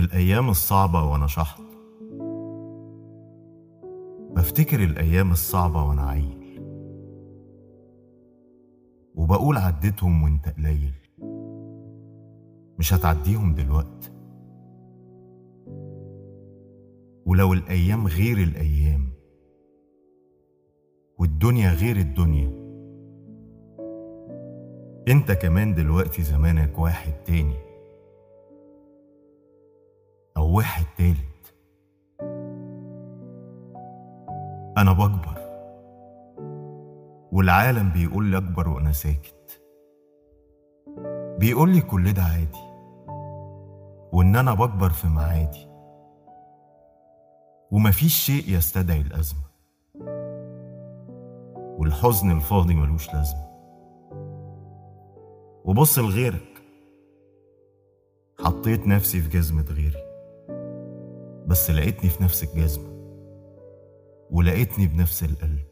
الأيام الصعبة وأنا شحط. بفتكر الأيام الصعبة وأنا عيل. وبقول عديتهم وأنت قليل. مش هتعديهم دلوقت. ولو الأيام غير الأيام. والدنيا غير الدنيا. أنت كمان دلوقتي زمانك واحد تاني. واحد تالت. أنا بكبر. والعالم بيقول لي أكبر وأنا ساكت. بيقول لي كل ده عادي. وإن أنا بكبر في معادي. ومفيش شيء يستدعي الأزمة. والحزن الفاضي ملوش لازمة. وبص لغيرك. حطيت نفسي في جزمة غيري. بس لقيتني في نفس الجزمة. ولقيتني بنفس القلب.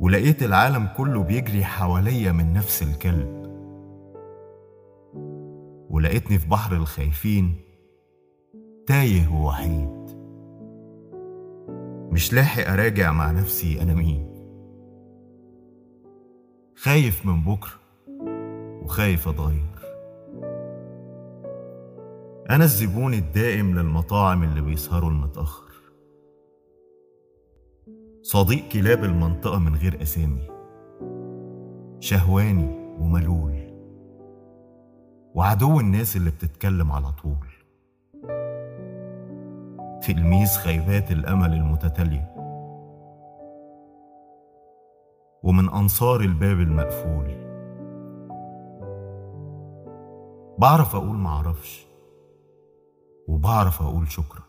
ولقيت العالم كله بيجري حواليا من نفس الكلب. ولقيتني في بحر الخايفين. تايه ووحيد. مش لاحق أراجع مع نفسي أنا مين. خايف من بكرة. وخايف أتغير. أنا الزبون الدائم للمطاعم اللي بيسهروا المتأخر. صديق كلاب المنطقة من غير أسامي. شهواني وملول. وعدو الناس اللي بتتكلم على طول. تلميذ خيبات الأمل المتتالية. ومن أنصار الباب المقفول. بعرف أقول معرفش. وبعرف أقول شكرا.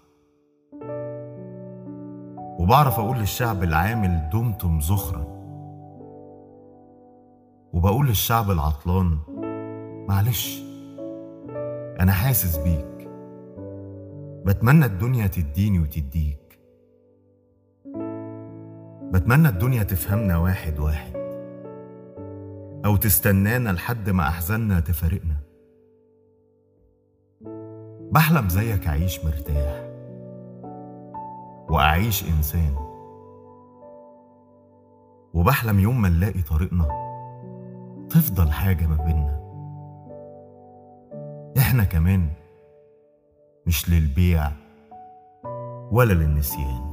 وبعرف أقول للشعب العامل دمتم زخرا. وبقول للشعب العطلان معلش أنا حاسس بيك. بتمنى الدنيا تديني وتديك. بتمنى الدنيا تفهمنا واحد واحد. أو تستنانا لحد ما أحزاننا تفارقنا. بحلم زيك أعيش مرتاح وأعيش إنسان. وبحلم يوم ما نلاقي طريقنا تفضل حاجة ما بينا إحنا كمان مش للبيع ولا للنسيان.